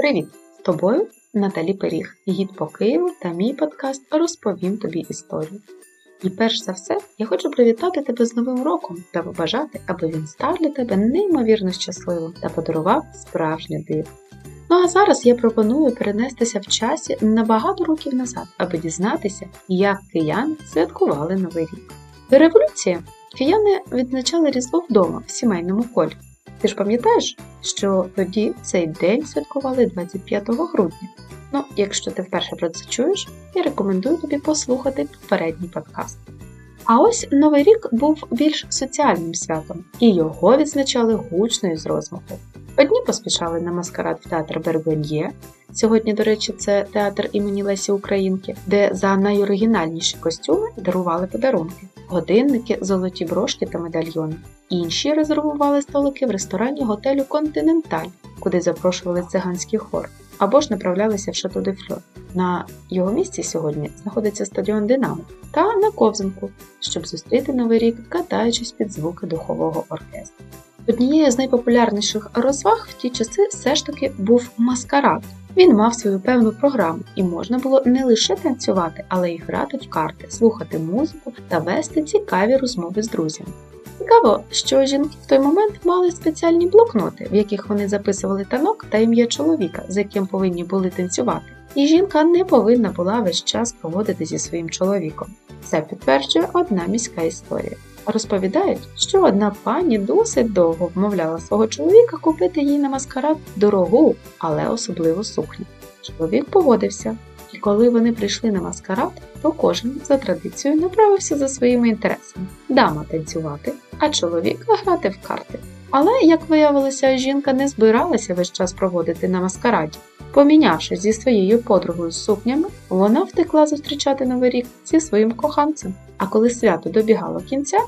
Привіт! З тобою Наталі Пиріг, гід по Києву та мій подкаст Розповім тобі історію. І перш за все, я хочу привітати тебе з Новим роком та побажати, аби він став для тебе неймовірно щасливим та подарував справжнє диво. Ну а зараз я пропоную перенестися в часі на багато років назад, аби дізнатися, як кияни святкували Новий рік. До революції кияни відзначали Різдво вдома в сімейному колі. Ти ж пам'ятаєш, що тоді цей день святкували 25 грудня. Ну, якщо ти вперше про це чуєш, я рекомендую тобі послухати попередній подкаст. А ось Новий рік був більш соціальним святом, і його відзначали гучно і з розмаху. Одні поспішали на маскарад в театр Бергоньє. Сьогодні, до речі, це театр імені Лесі Українки, де за найоригінальніші костюми дарували подарунки, годинники, золоті брошки та медальйони. Інші резервували столики в ресторані готелю Континенталь, куди запрошували циганський хор, або ж направлялися в Шато де Фльор. На його місці сьогодні знаходиться стадіон Динамо та на Ковзанку, щоб зустріти новий рік, катаючись під звуки духового оркестру. Однією з найпопулярніших розваг в ті часи все ж таки був маскарад. Він мав свою певну програму, і можна було не лише танцювати, але й грати в карти, слухати музику та вести цікаві розмови з друзями. Цікаво, що жінки в той момент мали спеціальні блокноти, в яких вони записували танок та ім'я чоловіка, з яким повинні були танцювати. І жінка не повинна була весь час проводити зі своїм чоловіком. Це підтверджує одна міська історія. Розповідають, що одна пані досить довго вмовляла свого чоловіка купити їй на маскарад дорогу, але особливу сукню. Чоловік погодився, і коли вони прийшли на маскарад, то кожен за традицією направився за своїми інтересами дама танцювати, а чоловік грати в карти. Але, як виявилося, жінка не збиралася весь час проводити на маскараді. Помінявшись зі своєю подругою з сукнями, вона втекла зустрічати новий рік зі своїм коханцем. А коли свято добігало кінця,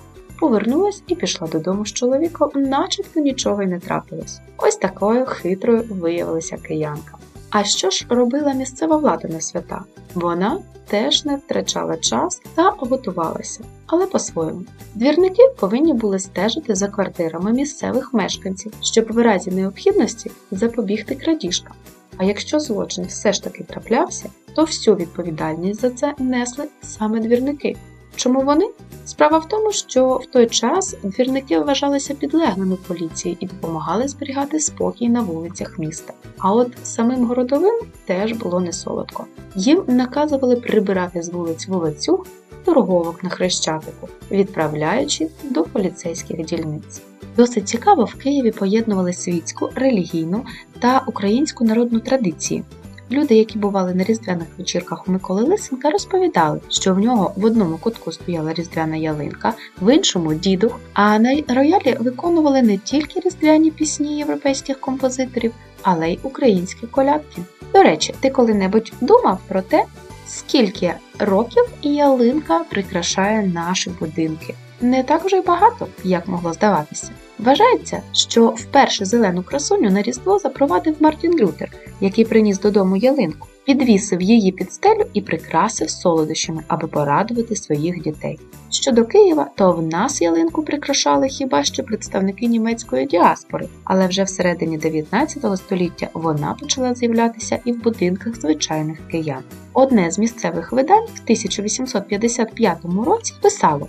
повернулась і пішла додому з чоловіком, начебто нічого й не трапилось. Ось такою хитрою виявилася киянка. А що ж робила місцева влада на свята? Вона теж не втрачала час та готувалася, але по-своєму. Двірники повинні були стежити за квартирами місцевих мешканців, щоб в разі необхідності запобігти крадіжкам. А якщо злочин все ж таки траплявся, то всю відповідальність за це несли саме двірники. Чому вони? Справа в тому, що в той час двірники вважалися підлеглими поліції і допомагали зберігати спокій на вулицях міста. А от самим городовим теж було не солодко. Їм наказували прибирати з вулиць вулицю торговок на хрещатику, відправляючи до поліцейських дільниць. Досить цікаво в Києві поєднували світську, релігійну та українську народну традиції. Люди, які бували на різдвяних вечірках у Миколи Лисенка, розповідали, що в нього в одному кутку стояла різдвяна ялинка, в іншому дідух, а на роялі виконували не тільки різдвяні пісні європейських композиторів, але й українські колядки. До речі, ти коли-небудь думав про те, скільки років ялинка прикрашає наші будинки? Не так вже й багато, як могло здаватися. Вважається, що вперше зелену красуню на Різдво запровадив Мартін Лютер, який приніс додому ялинку, підвісив її під стелю і прикрасив солодощами, аби порадувати своїх дітей. Щодо Києва, то в нас ялинку прикрашали хіба що представники німецької діаспори, але вже всередині 19 століття вона почала з'являтися і в будинках звичайних киян. Одне з місцевих видань в 1855 році писало.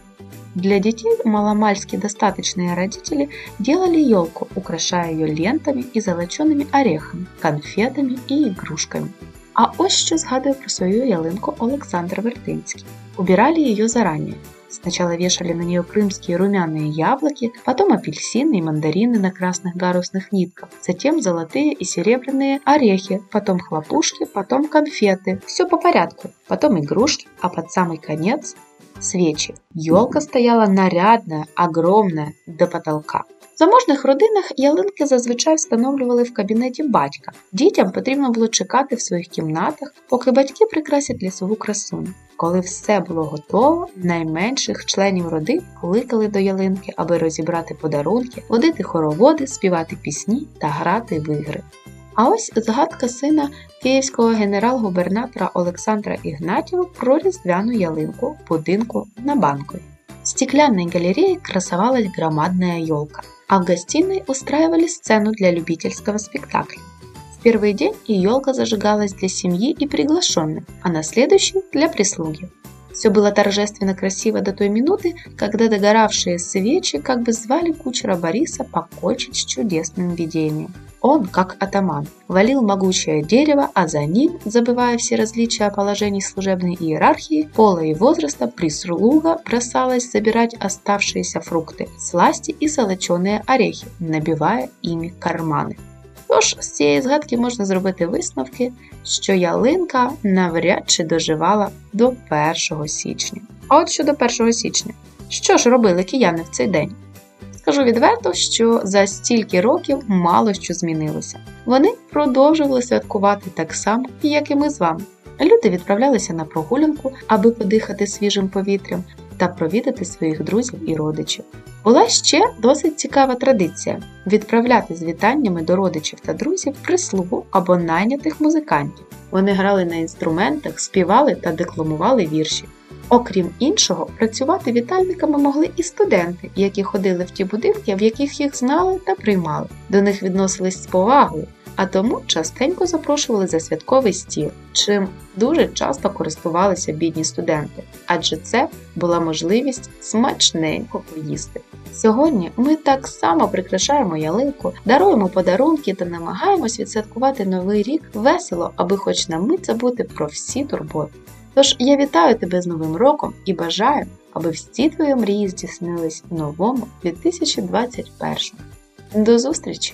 Для детей маломальски достаточные родители делали елку, украшая ее лентами и золоченими орехами, конфетами і игрушками. А ось що згадує про свою ялинку Олександр Вертинский. Убирали ее заранее. Сначала вешали на нее крымские румяные яблоки, потом апельсины и мандарины на красных гарусных нитках, затем золотые и серебряные орехи, потом хлопушки, потом конфеты. Все по порядку. Потом игрушки, а под самый конец свечи. Елка стояла нарядная, огромная, до потолка. В заможних родинах ялинки зазвичай встановлювали в кабінеті батька. Дітям потрібно було чекати в своїх кімнатах, поки батьки прикрасять лісову красуню. Коли все було готово, найменших членів родин кликали до ялинки, аби розібрати подарунки, водити хороводи, співати пісні та грати в ігри. А ось згадка сина київського генерал-губернатора Олександра Ігнатьєва про різдвяну ялинку в будинку на Банковій. В стеклянной галерее красовалась громадная елка, а в гостиной устраивали сцену для любительского спектакля. В первый день и елка зажигалась для семьи и приглашенных, а на следующий – для прислуги. Все было торжественно красиво до той минуты, когда догоравшие свечи как бы звали кучера Бориса покончить с чудесным видением. Он, как атаман, валил могучее дерево, а за ним, забывая все различия положений служебной иерархии, пола и возраста, прислуга бросалась забирать оставшиеся фрукты, сласти и золоченые орехи, набивая ими кармани. Тож з цієї згадки можна зробити висновки, що ялинка навряд чи доживала до 1 січня. А от щодо 1 січня, що ж робили кияни в цей день? Скажу відверто, що за стільки років мало що змінилося. Вони продовжували святкувати так само, як і ми з вами. Люди відправлялися на прогулянку, аби подихати свіжим повітрям та провідати своїх друзів і родичів. Була ще досить цікава традиція відправляти з вітаннями до родичів та друзів прислугу або найнятих музикантів. Вони грали на інструментах, співали та декламували вірші. Окрім іншого, працювати вітальниками могли і студенти, які ходили в ті будинки, в яких їх знали та приймали. До них відносились з повагою, а тому частенько запрошували за святковий стіл, чим дуже часто користувалися бідні студенти, адже це була можливість смачненько поїсти. Сьогодні ми так само прикрашаємо ялинку, даруємо подарунки та намагаємось відсвяткувати новий рік весело, аби хоч на мить забути про всі турботи. Тож я вітаю тебе з Новим роком і бажаю, аби всі твої мрії здійснились в новому 2021. До зустрічі!